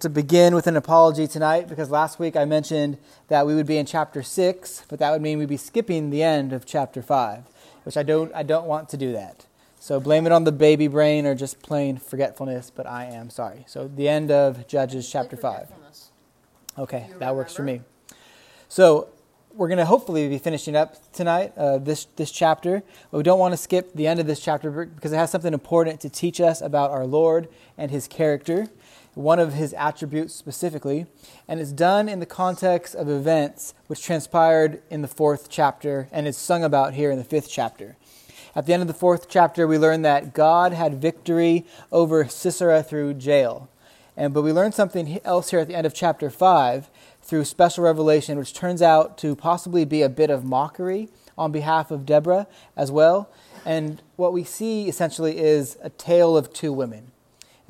to begin with an apology tonight because last week I mentioned that we would be in chapter 6, but that would mean we'd be skipping the end of chapter 5, which I don't, I don't want to do that. So blame it on the baby brain or just plain forgetfulness, but I am sorry. So the end of Judges chapter 5. Okay, that works for me. So we're going to hopefully be finishing up tonight uh, this this chapter. But we don't want to skip the end of this chapter because it has something important to teach us about our Lord and His character one of his attributes specifically, and it's done in the context of events which transpired in the fourth chapter and is sung about here in the fifth chapter. At the end of the fourth chapter, we learn that God had victory over Sisera through Jael. And, but we learn something else here at the end of chapter 5 through special revelation, which turns out to possibly be a bit of mockery on behalf of Deborah as well. And what we see essentially is a tale of two women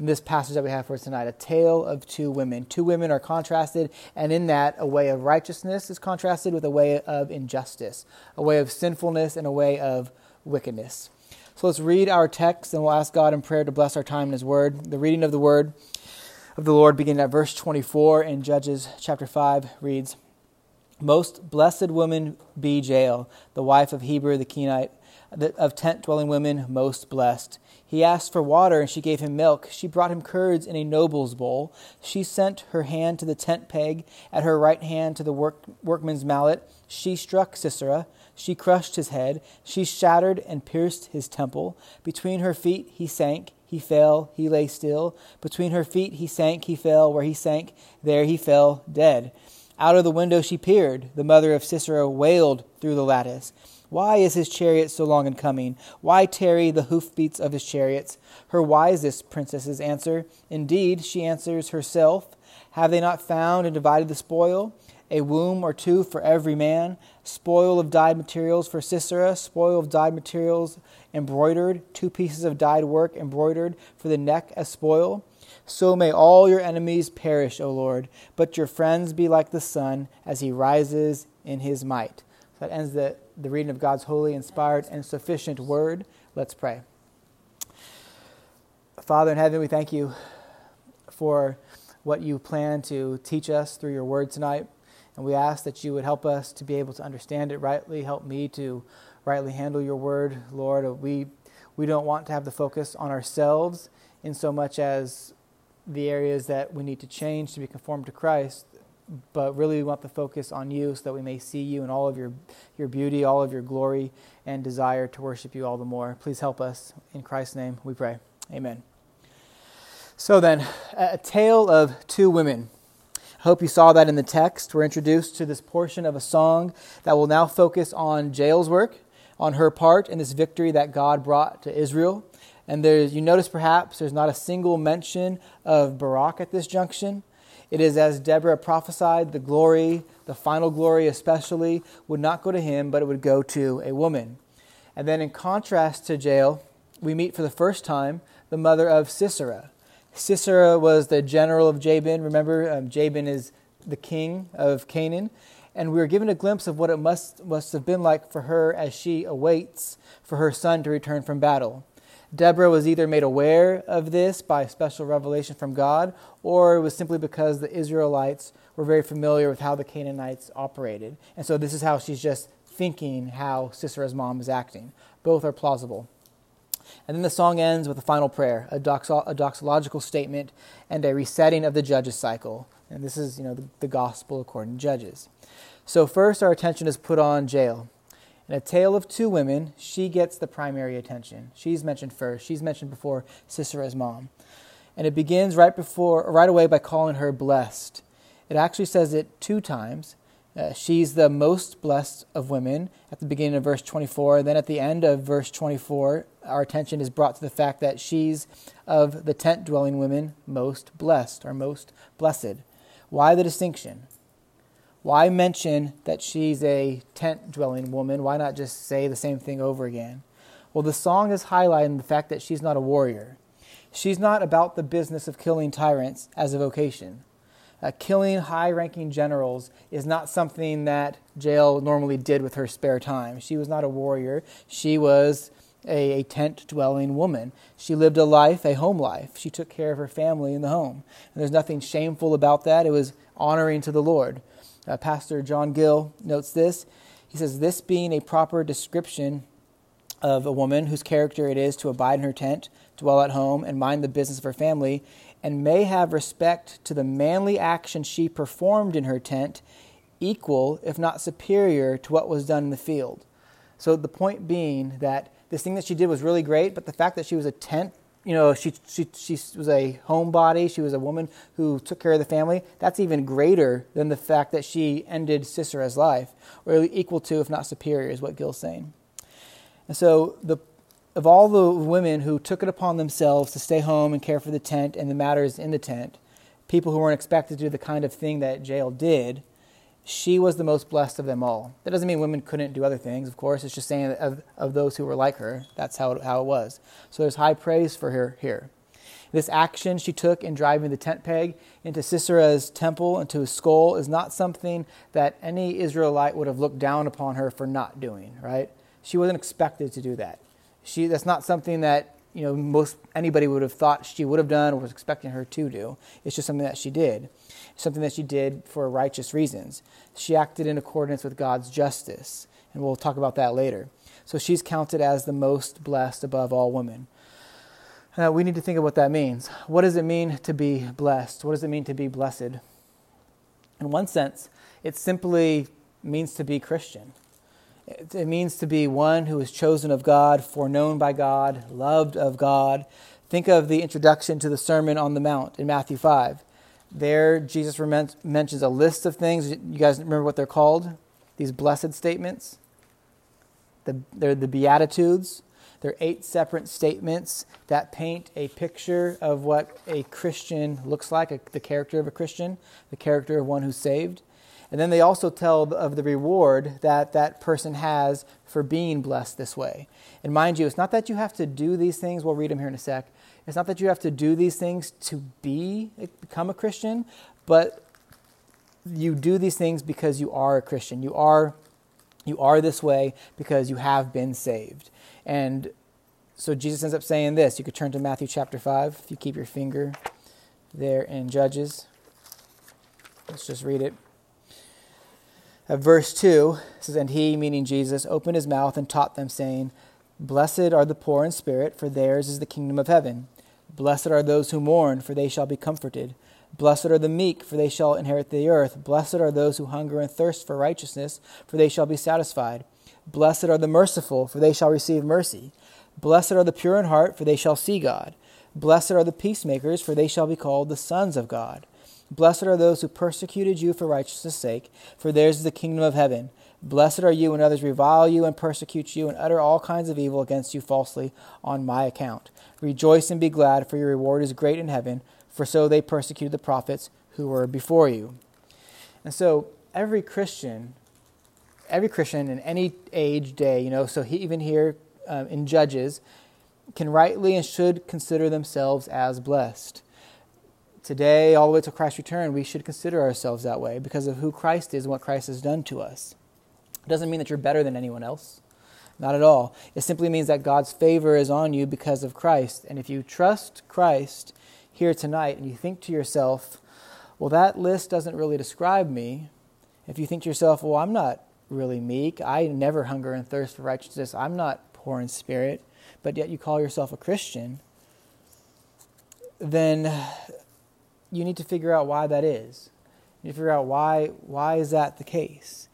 this passage that we have for tonight a tale of two women. Two women are contrasted, and in that, a way of righteousness is contrasted with a way of injustice, a way of sinfulness, and a way of wickedness. So let's read our text, and we'll ask God in prayer to bless our time in His Word. The reading of the Word of the Lord, beginning at verse 24 in Judges chapter 5, reads Most blessed woman be Jael, the wife of Heber the Kenite, of tent dwelling women, most blessed. He asked for water, and she gave him milk. She brought him curds in a noble's bowl. She sent her hand to the tent peg, at her right hand to the work, workman's mallet. She struck Sisera. She crushed his head. She shattered and pierced his temple. Between her feet he sank. He fell. He lay still. Between her feet he sank. He fell. Where he sank, there he fell, dead. Out of the window she peered. The mother of Sisera wailed through the lattice. Why is his chariot so long in coming? Why tarry the hoofbeats of his chariots? Her wisest princesses answer. Indeed, she answers herself. Have they not found and divided the spoil? A womb or two for every man, spoil of dyed materials for Sisera, spoil of dyed materials embroidered, two pieces of dyed work embroidered for the neck as spoil. So may all your enemies perish, O Lord, but your friends be like the sun as he rises in his might. That ends the the reading of God's holy, inspired, and sufficient word. Let's pray. Father in heaven, we thank you for what you plan to teach us through your word tonight. And we ask that you would help us to be able to understand it rightly. Help me to rightly handle your word, Lord. We, we don't want to have the focus on ourselves in so much as the areas that we need to change to be conformed to Christ but really we want the focus on you so that we may see you in all of your, your beauty, all of your glory, and desire to worship you all the more. Please help us. In Christ's name we pray. Amen. So then, a tale of two women. I hope you saw that in the text. We're introduced to this portion of a song that will now focus on Jael's work, on her part in this victory that God brought to Israel. And there's, you notice perhaps there's not a single mention of Barak at this junction. It is as Deborah prophesied, the glory, the final glory especially, would not go to him, but it would go to a woman. And then, in contrast to Jael, we meet for the first time the mother of Sisera. Sisera was the general of Jabin. Remember, um, Jabin is the king of Canaan. And we are given a glimpse of what it must, must have been like for her as she awaits for her son to return from battle. Deborah was either made aware of this by special revelation from God, or it was simply because the Israelites were very familiar with how the Canaanites operated. And so this is how she's just thinking how Sisera's mom is acting. Both are plausible. And then the song ends with a final prayer, a, doxo- a doxological statement, and a resetting of the judges cycle. And this is, you know, the, the gospel according to Judges. So first, our attention is put on Jael. In a tale of two women, she gets the primary attention. She's mentioned first. She's mentioned before Sisera's mom. And it begins right before, right away by calling her blessed. It actually says it two times. Uh, she's the most blessed of women at the beginning of verse 24. Then at the end of verse 24, our attention is brought to the fact that she's of the tent dwelling women most blessed or most blessed. Why the distinction? Why mention that she's a tent dwelling woman? Why not just say the same thing over again? Well, the song is highlighting the fact that she's not a warrior. She's not about the business of killing tyrants as a vocation. Uh, killing high ranking generals is not something that Jael normally did with her spare time. She was not a warrior. She was a, a tent dwelling woman. She lived a life, a home life. She took care of her family in the home. And there's nothing shameful about that. It was honoring to the Lord. Uh, Pastor John Gill notes this. He says, This being a proper description of a woman whose character it is to abide in her tent, dwell at home, and mind the business of her family, and may have respect to the manly action she performed in her tent, equal, if not superior, to what was done in the field. So the point being that this thing that she did was really great, but the fact that she was a tent, you know, she, she, she was a homebody, she was a woman who took care of the family, that's even greater than the fact that she ended Sisera's life, or equal to, if not superior, is what Gill's saying. And so the of all the women who took it upon themselves to stay home and care for the tent and the matters in the tent, people who weren't expected to do the kind of thing that Jael did, she was the most blessed of them all. That doesn't mean women couldn't do other things, of course. It's just saying of, of those who were like her. That's how it, how it was. So there's high praise for her here. This action she took in driving the tent peg into Sisera's temple, into his skull, is not something that any Israelite would have looked down upon her for not doing, right? She wasn't expected to do that. She, that's not something that you know most anybody would have thought she would have done or was expecting her to do. It's just something that she did something that she did for righteous reasons. She acted in accordance with God's justice, and we'll talk about that later. So she's counted as the most blessed above all women. Now, we need to think of what that means. What does it mean to be blessed? What does it mean to be blessed? In one sense, it simply means to be Christian. It means to be one who is chosen of God, foreknown by God, loved of God. Think of the introduction to the Sermon on the Mount in Matthew 5. There, Jesus mentions a list of things. You guys remember what they're called? These blessed statements? The, they're the Beatitudes. They're eight separate statements that paint a picture of what a Christian looks like, the character of a Christian, the character of one who's saved. And then they also tell of the reward that that person has for being blessed this way. And mind you, it's not that you have to do these things, we'll read them here in a sec. It's not that you have to do these things to be eh, become a Christian, but you do these things because you are a Christian. You are you are this way because you have been saved. And so Jesus ends up saying this. You could turn to Matthew chapter 5 if you keep your finger there in Judges. Let's just read it. At verse 2 says, And he, meaning Jesus, opened his mouth and taught them, saying, Blessed are the poor in spirit, for theirs is the kingdom of heaven. Blessed are those who mourn, for they shall be comforted. Blessed are the meek, for they shall inherit the earth. Blessed are those who hunger and thirst for righteousness, for they shall be satisfied. Blessed are the merciful, for they shall receive mercy. Blessed are the pure in heart, for they shall see God. Blessed are the peacemakers, for they shall be called the sons of God. Blessed are those who persecuted you for righteousness' sake, for theirs is the kingdom of heaven. Blessed are you when others revile you and persecute you and utter all kinds of evil against you falsely on my account. Rejoice and be glad, for your reward is great in heaven, for so they persecuted the prophets who were before you. And so every Christian, every Christian in any age, day, you know, so he, even here um, in Judges, can rightly and should consider themselves as blessed. Today, all the way to Christ's return, we should consider ourselves that way because of who Christ is and what Christ has done to us. It doesn't mean that you're better than anyone else. Not at all. It simply means that God's favor is on you because of Christ. And if you trust Christ here tonight and you think to yourself, well, that list doesn't really describe me. If you think to yourself, well, I'm not really meek, I never hunger and thirst for righteousness, I'm not poor in spirit, but yet you call yourself a Christian, then you need to figure out why that is. You figure out why why is that the case?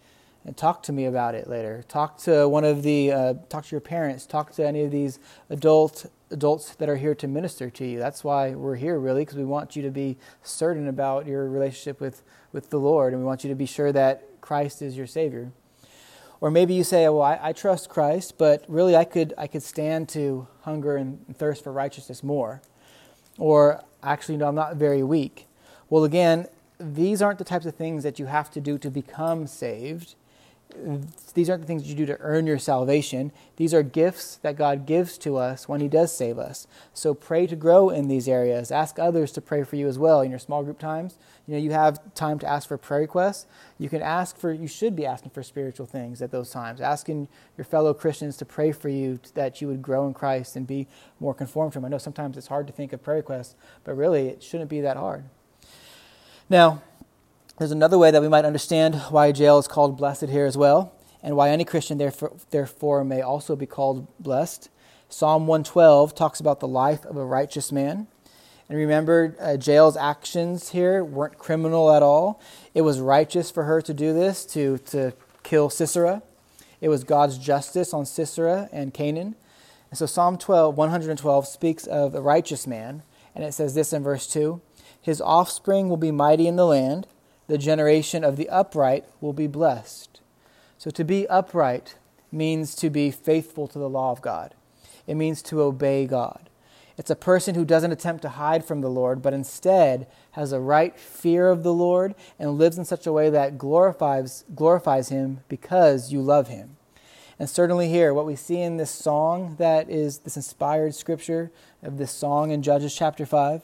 and talk to me about it later. Talk to one of the, uh, talk to your parents. Talk to any of these adult adults that are here to minister to you. That's why we're here, really, because we want you to be certain about your relationship with with the Lord, and we want you to be sure that Christ is your Savior. Or maybe you say, "Well, I, I trust Christ, but really, I could I could stand to hunger and thirst for righteousness more." Or actually, no, I'm not very weak. Well, again, these aren't the types of things that you have to do to become saved these aren't the things you do to earn your salvation. These are gifts that God gives to us when He does save us. So pray to grow in these areas. Ask others to pray for you as well in your small group times. You know, you have time to ask for prayer requests. You can ask for, you should be asking for spiritual things at those times. Asking your fellow Christians to pray for you that you would grow in Christ and be more conformed to Him. I know sometimes it's hard to think of prayer requests, but really it shouldn't be that hard. Now, there's another way that we might understand why Jael is called blessed here as well, and why any Christian therefore, therefore may also be called blessed. Psalm 112 talks about the life of a righteous man. And remember, uh, Jael's actions here weren't criminal at all. It was righteous for her to do this, to, to kill Sisera. It was God's justice on Sisera and Canaan. And so Psalm 12, 112 speaks of a righteous man, and it says this in verse 2 His offspring will be mighty in the land the generation of the upright will be blessed. So to be upright means to be faithful to the law of God, it means to obey God. It's a person who doesn't attempt to hide from the Lord, but instead has a right fear of the Lord and lives in such a way that glorifies, glorifies Him because you love Him. And certainly here, what we see in this song that is this inspired scripture of this song in Judges chapter 5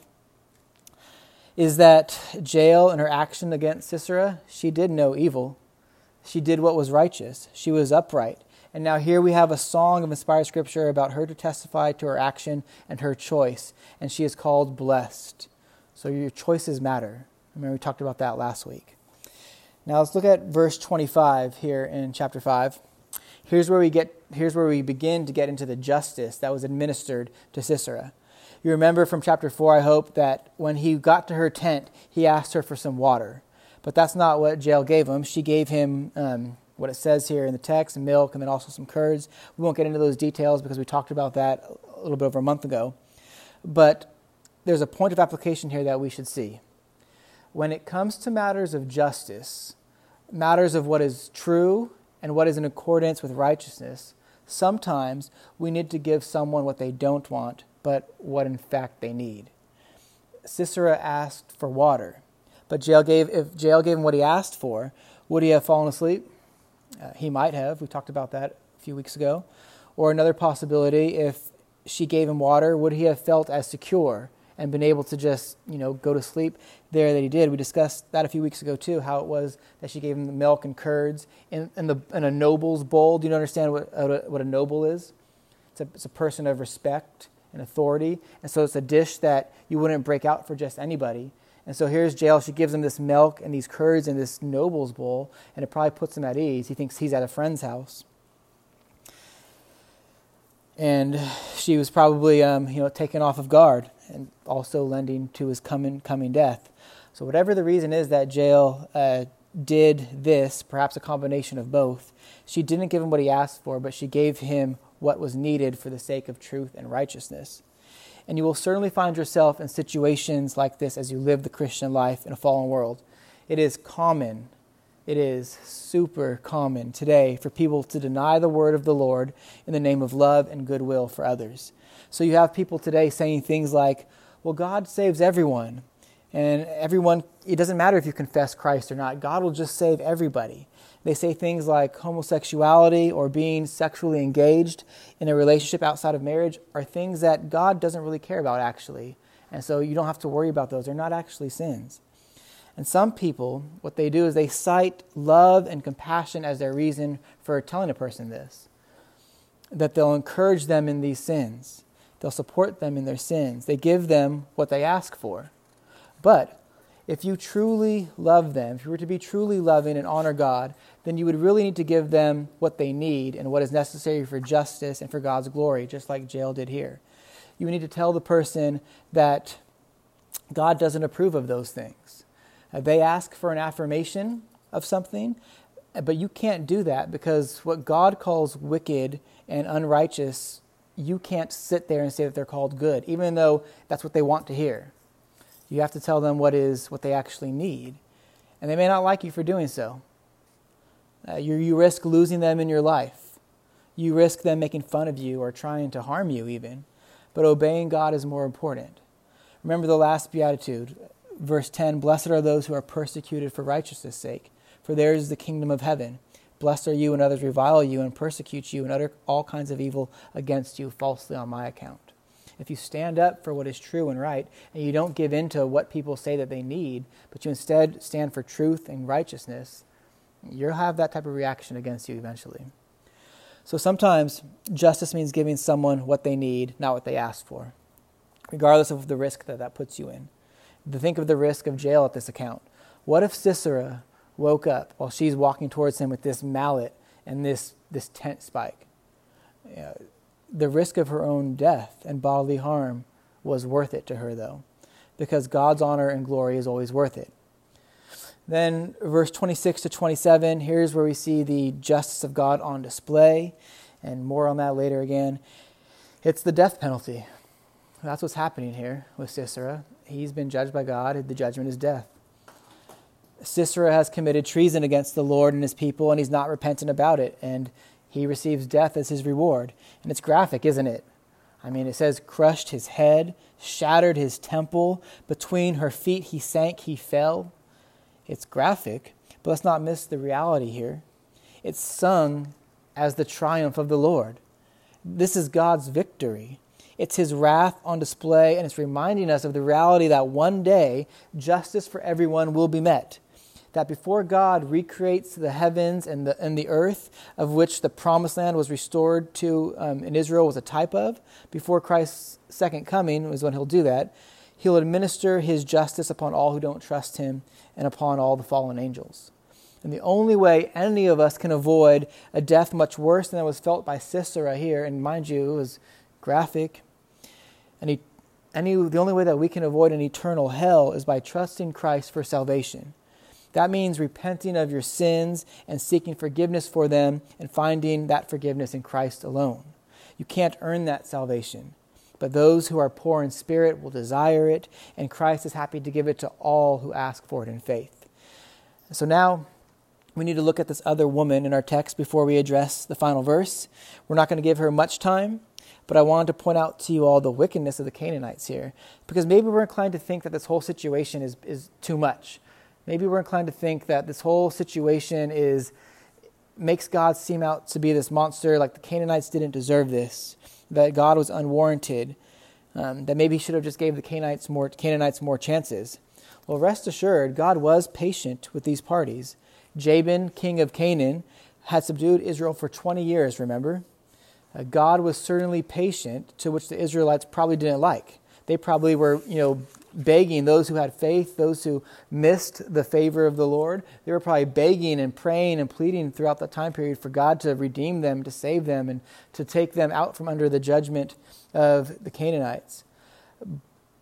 is that Jael, in her action against Sisera, she did no evil. She did what was righteous. She was upright. And now here we have a song of inspired scripture about her to testify to her action and her choice. And she is called blessed. So your choices matter. Remember, we talked about that last week. Now let's look at verse 25 here in chapter 5. Here's where we get here's where we begin to get into the justice that was administered to Sisera. You remember from chapter 4, I hope, that when he got to her tent, he asked her for some water. But that's not what Jael gave him. She gave him um, what it says here in the text milk and then also some curds. We won't get into those details because we talked about that a little bit over a month ago. But there's a point of application here that we should see. When it comes to matters of justice, matters of what is true and what is in accordance with righteousness, sometimes we need to give someone what they don't want but what in fact they need. Sisera asked for water, but Jael gave, if Jael gave him what he asked for, would he have fallen asleep? Uh, he might have. We talked about that a few weeks ago. Or another possibility, if she gave him water, would he have felt as secure and been able to just, you know, go to sleep there that he did? We discussed that a few weeks ago too, how it was that she gave him the milk and curds in, in, the, in a noble's bowl. Do you understand what, what a noble is? It's a, it's a person of respect and authority. And so it's a dish that you wouldn't break out for just anybody. And so here's Jael. She gives him this milk and these curds in this noble's bowl, and it probably puts him at ease. He thinks he's at a friend's house. And she was probably, um, you know, taken off of guard and also lending to his coming coming death. So whatever the reason is that Jael uh, did this, perhaps a combination of both, she didn't give him what he asked for, but she gave him what was needed for the sake of truth and righteousness. And you will certainly find yourself in situations like this as you live the Christian life in a fallen world. It is common, it is super common today for people to deny the word of the Lord in the name of love and goodwill for others. So you have people today saying things like, well, God saves everyone. And everyone, it doesn't matter if you confess Christ or not, God will just save everybody. They say things like homosexuality or being sexually engaged in a relationship outside of marriage are things that God doesn't really care about, actually. And so you don't have to worry about those. They're not actually sins. And some people, what they do is they cite love and compassion as their reason for telling a person this that they'll encourage them in these sins, they'll support them in their sins, they give them what they ask for. But if you truly love them, if you were to be truly loving and honor God, then you would really need to give them what they need and what is necessary for justice and for God's glory, just like Jael did here. You need to tell the person that God doesn't approve of those things. Uh, they ask for an affirmation of something, but you can't do that because what God calls wicked and unrighteous, you can't sit there and say that they're called good, even though that's what they want to hear. You have to tell them what is what they actually need. And they may not like you for doing so. Uh, you, you risk losing them in your life. You risk them making fun of you or trying to harm you, even. But obeying God is more important. Remember the last beatitude, verse 10 Blessed are those who are persecuted for righteousness' sake, for theirs is the kingdom of heaven. Blessed are you when others revile you and persecute you and utter all kinds of evil against you falsely on my account. If you stand up for what is true and right, and you don't give in to what people say that they need, but you instead stand for truth and righteousness, you'll have that type of reaction against you eventually. So sometimes justice means giving someone what they need, not what they ask for, regardless of the risk that that puts you in. Think of the risk of Jael at this account. What if Sisera woke up while she's walking towards him with this mallet and this, this tent spike. The risk of her own death and bodily harm was worth it to her, though, because God's honor and glory is always worth it. Then, verse 26 to 27, here's where we see the justice of God on display, and more on that later again. It's the death penalty. That's what's happening here with Sisera. He's been judged by God, the judgment is death. Sisera has committed treason against the Lord and his people, and he's not repentant about it, and he receives death as his reward. And it's graphic, isn't it? I mean, it says, crushed his head, shattered his temple, between her feet he sank, he fell. It's graphic, but let's not miss the reality here. It's sung as the triumph of the Lord. This is God's victory. It's his wrath on display, and it's reminding us of the reality that one day justice for everyone will be met that before God recreates the heavens and the, and the earth, of which the promised land was restored to um, in Israel was a type of, before Christ's second coming is when he'll do that, he'll administer his justice upon all who don't trust him and upon all the fallen angels. And the only way any of us can avoid a death much worse than that was felt by Sisera here, and mind you, it was graphic, and he, any, the only way that we can avoid an eternal hell is by trusting Christ for salvation. That means repenting of your sins and seeking forgiveness for them and finding that forgiveness in Christ alone. You can't earn that salvation, but those who are poor in spirit will desire it, and Christ is happy to give it to all who ask for it in faith. So now we need to look at this other woman in our text before we address the final verse. We're not going to give her much time, but I wanted to point out to you all the wickedness of the Canaanites here, because maybe we're inclined to think that this whole situation is, is too much maybe we're inclined to think that this whole situation is makes God seem out to be this monster, like the Canaanites didn't deserve this, that God was unwarranted, um, that maybe he should have just gave the Canaanites more, Canaanites more chances. Well, rest assured, God was patient with these parties. Jabin, king of Canaan, had subdued Israel for 20 years, remember? Uh, God was certainly patient, to which the Israelites probably didn't like. They probably were, you know, begging those who had faith, those who missed the favor of the Lord, they were probably begging and praying and pleading throughout that time period for God to redeem them, to save them, and to take them out from under the judgment of the Canaanites.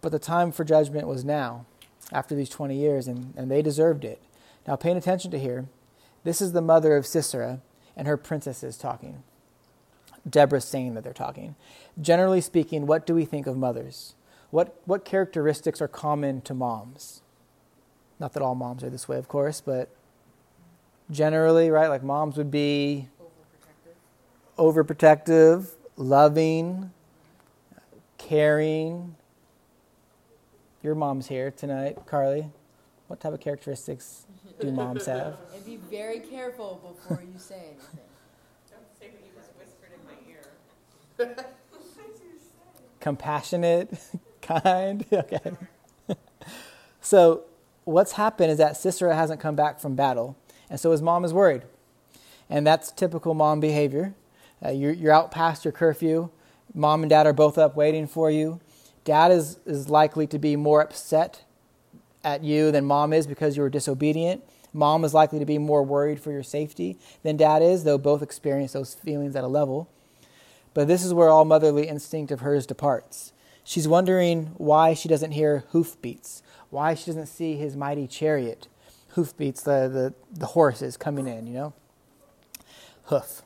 But the time for judgment was now, after these 20 years, and, and they deserved it. Now, paying attention to here, this is the mother of Sisera and her princesses talking. Deborah's saying that they're talking. Generally speaking, what do we think of mothers? What, what characteristics are common to moms? Not that all moms are this way, of course, but generally, right? Like moms would be overprotective, overprotective loving, caring. Your mom's here tonight, Carly. What type of characteristics do moms have? And be very careful before you say anything. Don't say what you just whispered in my ear. Compassionate, kind. okay. so what's happened is that Sisera hasn't come back from battle, and so his mom is worried. And that's typical mom behavior. Uh, you're, you're out past your curfew. Mom and dad are both up waiting for you. Dad is, is likely to be more upset at you than mom is because you were disobedient. Mom is likely to be more worried for your safety than dad is, though both experience those feelings at a level. But this is where all motherly instinct of hers departs. She's wondering why she doesn't hear hoofbeats, why she doesn't see his mighty chariot. Hoofbeats, the, the, the horses coming in, you know? Hoof.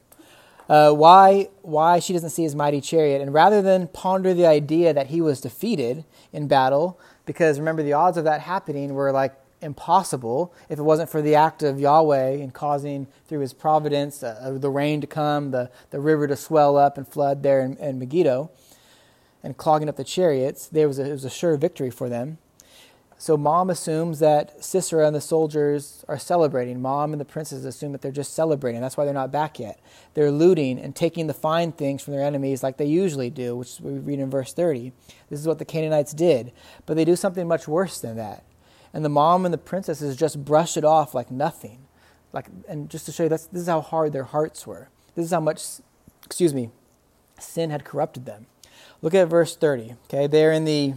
Uh, why, why she doesn't see his mighty chariot. And rather than ponder the idea that he was defeated in battle, because remember, the odds of that happening were like impossible if it wasn't for the act of Yahweh in causing, through his providence, uh, the rain to come, the, the river to swell up and flood there in, in Megiddo and clogging up the chariots, there was a, it was a sure victory for them. So mom assumes that Sisera and the soldiers are celebrating. Mom and the princes assume that they're just celebrating. That's why they're not back yet. They're looting and taking the fine things from their enemies like they usually do, which we read in verse 30. This is what the Canaanites did. But they do something much worse than that. And the mom and the princesses just brush it off like nothing. Like, and just to show you, this is how hard their hearts were. This is how much, excuse me, sin had corrupted them. Look at verse 30. Okay, there in the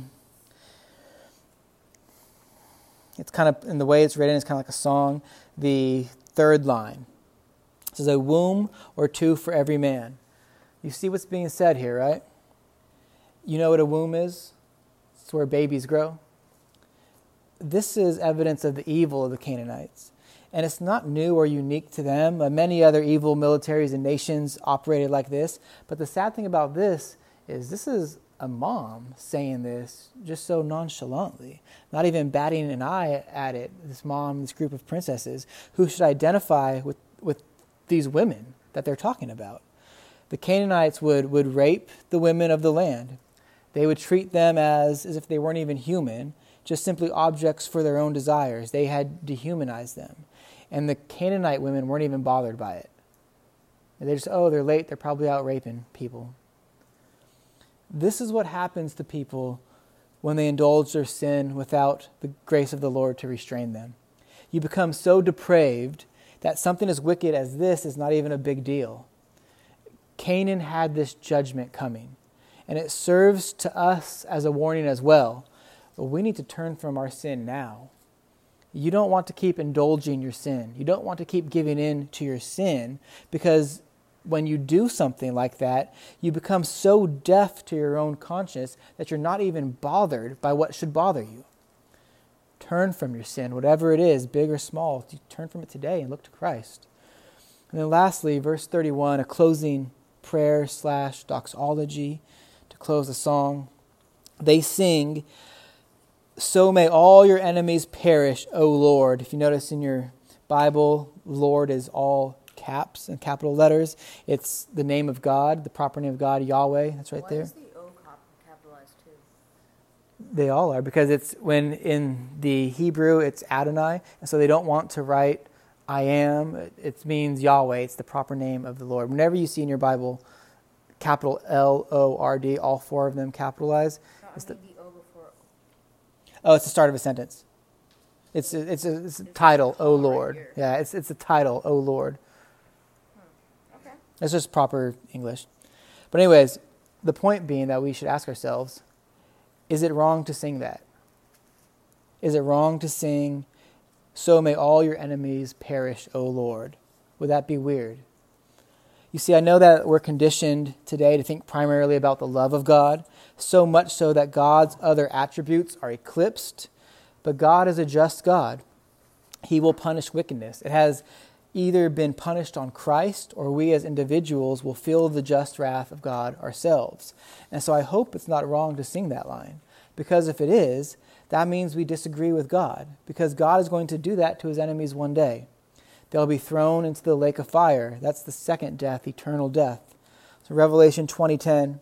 it's kind of, in the way it's written, it's kind of like a song. The third line it says, A womb or two for every man. You see what's being said here, right? You know what a womb is? It's where babies grow. This is evidence of the evil of the Canaanites. And it's not new or unique to them. Many other evil militaries and nations operated like this. But the sad thing about this is this is a mom saying this just so nonchalantly, not even batting an eye at it. This mom, this group of princesses, who should identify with, with these women that they're talking about. The Canaanites would, would rape the women of the land. They would treat them as, as if they weren't even human, just simply objects for their own desires. They had dehumanized them. And the Canaanite women weren't even bothered by it. They just, oh, they're late, they're probably out raping people. This is what happens to people when they indulge their sin without the grace of the Lord to restrain them. You become so depraved that something as wicked as this is not even a big deal. Canaan had this judgment coming, and it serves to us as a warning as well. But we need to turn from our sin now. You don't want to keep indulging your sin. You don't want to keep giving in to your sin because when you do something like that, you become so deaf to your own conscience that you're not even bothered by what should bother you. Turn from your sin, whatever it is, big or small. Turn from it today and look to Christ. And then lastly, verse 31, a closing prayer slash doxology to close the song. They sing, So may all your enemies perish, O Lord. If you notice in your Bible, Lord is all caps and capital letters. It's the name of God, the proper name of God, Yahweh. That's right Why there. is the O capitalized too? They all are because it's when in the Hebrew it's Adonai, and so they don't want to write I am. It means Yahweh. It's the proper name of the Lord. Whenever you see in your Bible capital L O R D, all four of them capitalized. No, It's the O before. Oh, it's the start of a sentence. It's a, it's a, it's a title, O Oh, right Lord. here. Yeah, it's it's a title, O Lord. It's just proper English. But, anyways, the point being that we should ask ourselves is it wrong to sing that? Is it wrong to sing, So may all your enemies perish, O Lord? Would that be weird? You see, I know that we're conditioned today to think primarily about the love of God, so much so that God's other attributes are eclipsed. But God is a just God. He will punish wickedness. It has either been punished on Christ or we as individuals will feel the just wrath of God ourselves. And so I hope it's not wrong to sing that line. Because if it is, that means we disagree with God. Because God is going to do that to his enemies one day. They'll be thrown into the lake of fire. That's the second death, eternal death. So Revelation 20:10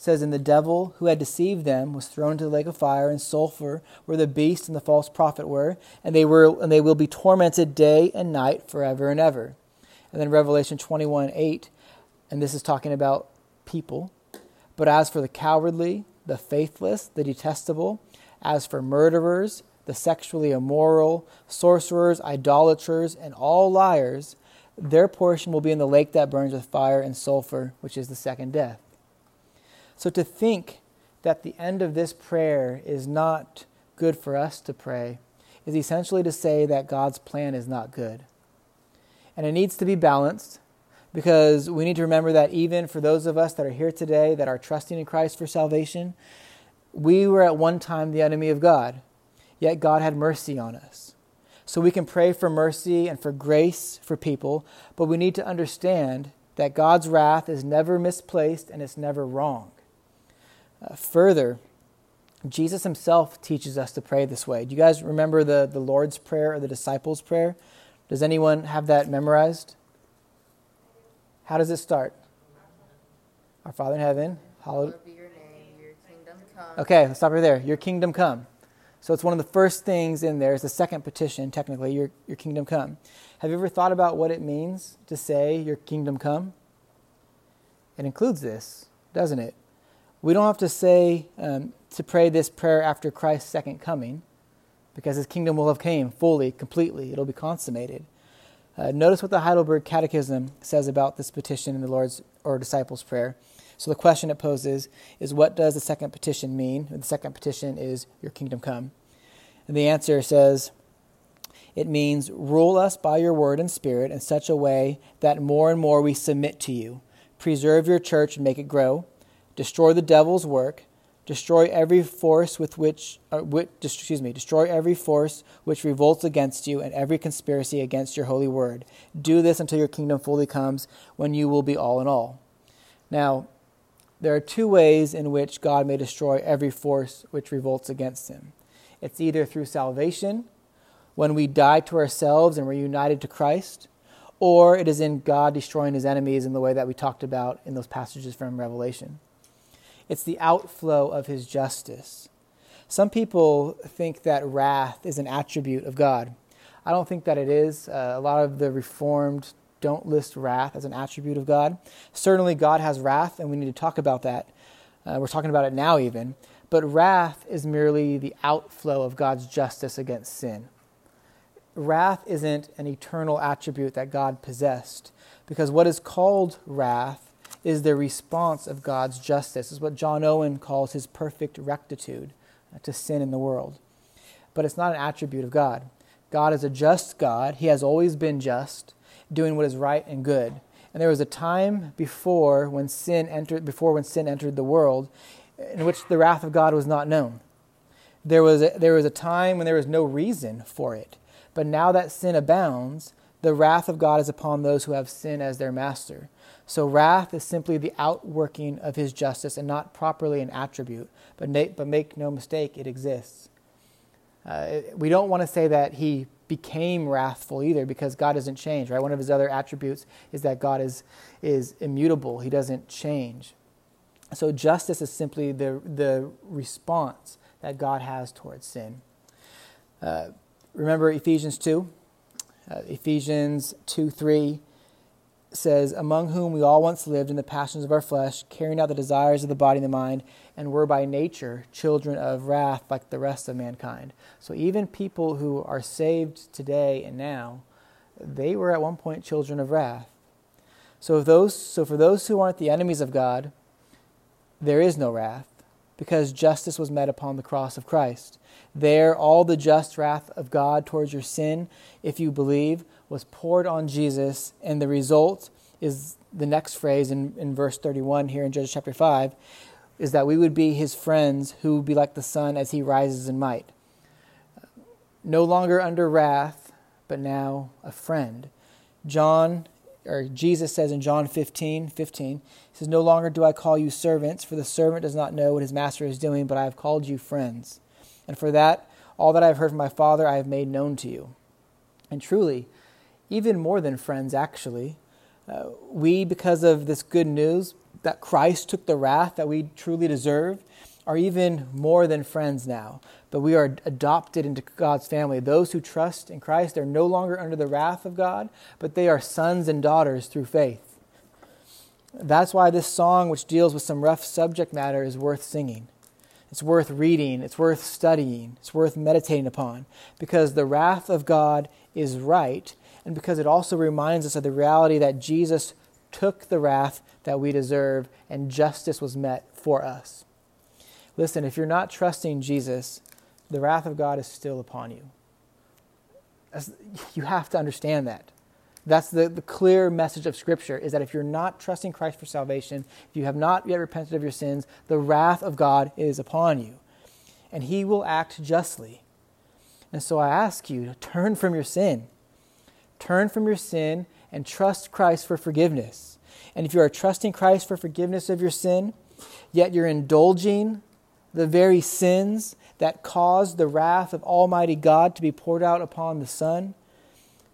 says, And the devil who had deceived them was thrown into the lake of fire and sulfur, where the beast and the false prophet were, and they were and they will be tormented day and night forever and ever. And then Revelation twenty one eight, and this is talking about people. But as for the cowardly, the faithless, the detestable, as for murderers, the sexually immoral, sorcerers, idolaters, and all liars, their portion will be in the lake that burns with fire and sulfur, which is the second death. So to think that the end of this prayer is not good for us to pray is essentially to say that God's plan is not good. And it needs to be balanced because we need to remember that even for those of us that are here today that are trusting in Christ for salvation, we were at one time the enemy of God, yet God had mercy on us. So we can pray for mercy and for grace for people, but we need to understand that God's wrath is never misplaced and it's never wrong. Uh, further, Jesus himself teaches us to pray this way. Do you guys remember the, the Lord's Prayer or the disciples' prayer? Does anyone have that memorized? How does it start? Our Father in heaven, hallowed. Be your name. Your kingdom come. Okay, let's stop right there. Your kingdom come. So it's one of the first things in there. It's the second petition, technically, your, your kingdom come. Have you ever thought about what it means to say, Your kingdom come? It includes this, doesn't it? We don't have to say, um, to pray this prayer after Christ's second coming, because his kingdom will have came fully, completely. It'll be consummated. Uh, notice what the Heidelberg Catechism says about this petition in the Lord's or disciples' prayer. So the question it poses is what does the second petition mean? The second petition is, Your kingdom come. And the answer says, it means rule us by your word and spirit in such a way that more and more we submit to you. Preserve your church and make it grow. Destroy the devil's work. Destroy every force with which, uh, which, excuse me, destroy every force which revolts against you and every conspiracy against your holy word. Do this until your kingdom fully comes, when you will be all in all. Now, there are two ways in which God may destroy every force which revolts against him. It's either through salvation, when we die to ourselves and we're united to Christ, or it is in God destroying his enemies in the way that we talked about in those passages from Revelation. It's the outflow of his justice. Some people think that wrath is an attribute of God. I don't think that it is. Uh, a lot of the Reformed don't list wrath as an attribute of God. Certainly, God has wrath, and we need to talk about that. Uh, we're talking about it now, even. But wrath is merely the outflow of God's justice against sin. Wrath isn't an eternal attribute that God possessed, because what is called wrath is the response of God's justice. Is what John Owen calls his perfect rectitude uh, to sin in the world. But it's not an attribute of God. God is a just God. He has always been just doing what is right and good. And there was a time before when sin entered before when sin entered the world in which the wrath of God was not known. There was a, there was a time when there was no reason for it. But now that sin abounds, the wrath of God is upon those who have sin as their master. So wrath is simply the outworking of his justice and not properly an attribute. But, na- but make no mistake, it exists. Uh, we don't want to say that he became wrathful either because God doesn't change, right? One of his other attributes is that God is, is immutable, he doesn't change. So justice is simply the, the response that God has towards sin. Uh, remember Ephesians 2? Uh, Ephesians 2 3 says, Among whom we all once lived in the passions of our flesh, carrying out the desires of the body and the mind, and were by nature children of wrath like the rest of mankind. So even people who are saved today and now, they were at one point children of wrath. So, those, so for those who aren't the enemies of God, there is no wrath, because justice was met upon the cross of Christ. There, all the just wrath of God towards your sin, if you believe, was poured on Jesus, and the result is the next phrase in, in verse 31 here in Judges chapter 5 is that we would be his friends who would be like the sun as he rises in might. No longer under wrath, but now a friend. John or Jesus says in John 15, 15, he says, No longer do I call you servants, for the servant does not know what his master is doing, but I have called you friends. And for that, all that I have heard from my Father I have made known to you. And truly, even more than friends, actually, uh, we, because of this good news that Christ took the wrath that we truly deserve, are even more than friends now. But we are adopted into God's family. Those who trust in Christ are no longer under the wrath of God, but they are sons and daughters through faith. That's why this song, which deals with some rough subject matter, is worth singing. It's worth reading, it's worth studying, it's worth meditating upon, because the wrath of God is right, and because it also reminds us of the reality that Jesus took the wrath that we deserve, and justice was met for us. Listen, if you're not trusting Jesus, the wrath of God is still upon you. You have to understand that. That's the, the clear message of Scripture is that if you're not trusting Christ for salvation, if you have not yet repented of your sins, the wrath of God is upon you. And He will act justly. And so I ask you to turn from your sin. Turn from your sin and trust Christ for forgiveness. And if you are trusting Christ for forgiveness of your sin, yet you're indulging the very sins that caused the wrath of Almighty God to be poured out upon the Son,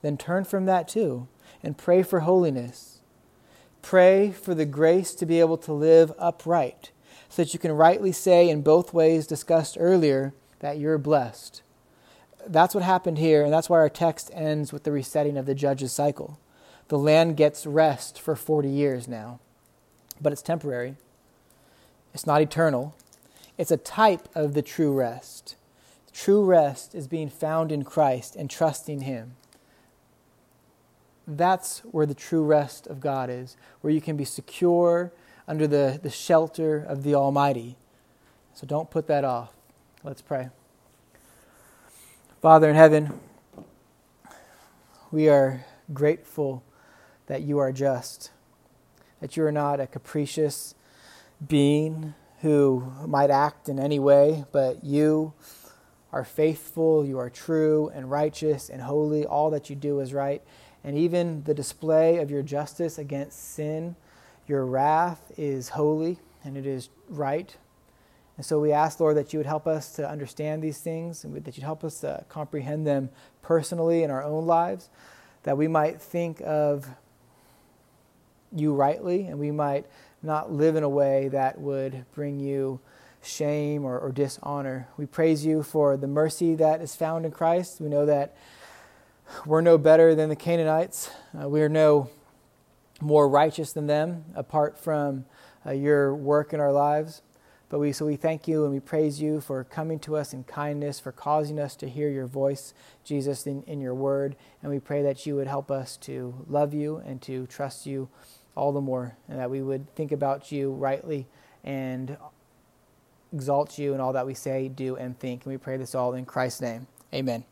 then turn from that too and pray for holiness. Pray for the grace to be able to live upright so that you can rightly say in both ways discussed earlier that you're blessed. That's what happened here, and that's why our text ends with the resetting of the judge's cycle. The land gets rest for 40 years now, but it's temporary. It's not eternal. It's a type of the true rest. True rest is being found in Christ and trusting Him. That's where the true rest of God is, where you can be secure under the, the shelter of the Almighty. So don't put that off. Let's pray. Father in heaven, we are grateful that you are just, that you are not a capricious being who might act in any way, but you are faithful, you are true and righteous and holy. All that you do is right. And even the display of your justice against sin, your wrath is holy and it is right. And so we ask, Lord, that you would help us to understand these things and that you'd help us to comprehend them personally in our own lives, that we might think of you rightly and we might not live in a way that would bring you shame or, or, dishonor. We praise you for the mercy that is found in Christ. We know that we're no better than the Canaanites, uh, we are no more righteous than them apart from uh, your work in our lives. But we, so we thank you and we praise you for coming to us in kindness, for causing us to hear your voice, Jesus, in, in your word. And we pray that you would help us to love you and to trust you all the more, and that we would think about you rightly and exalt you in all that we say, do, and think. And we pray this all in Christ's name. Amen.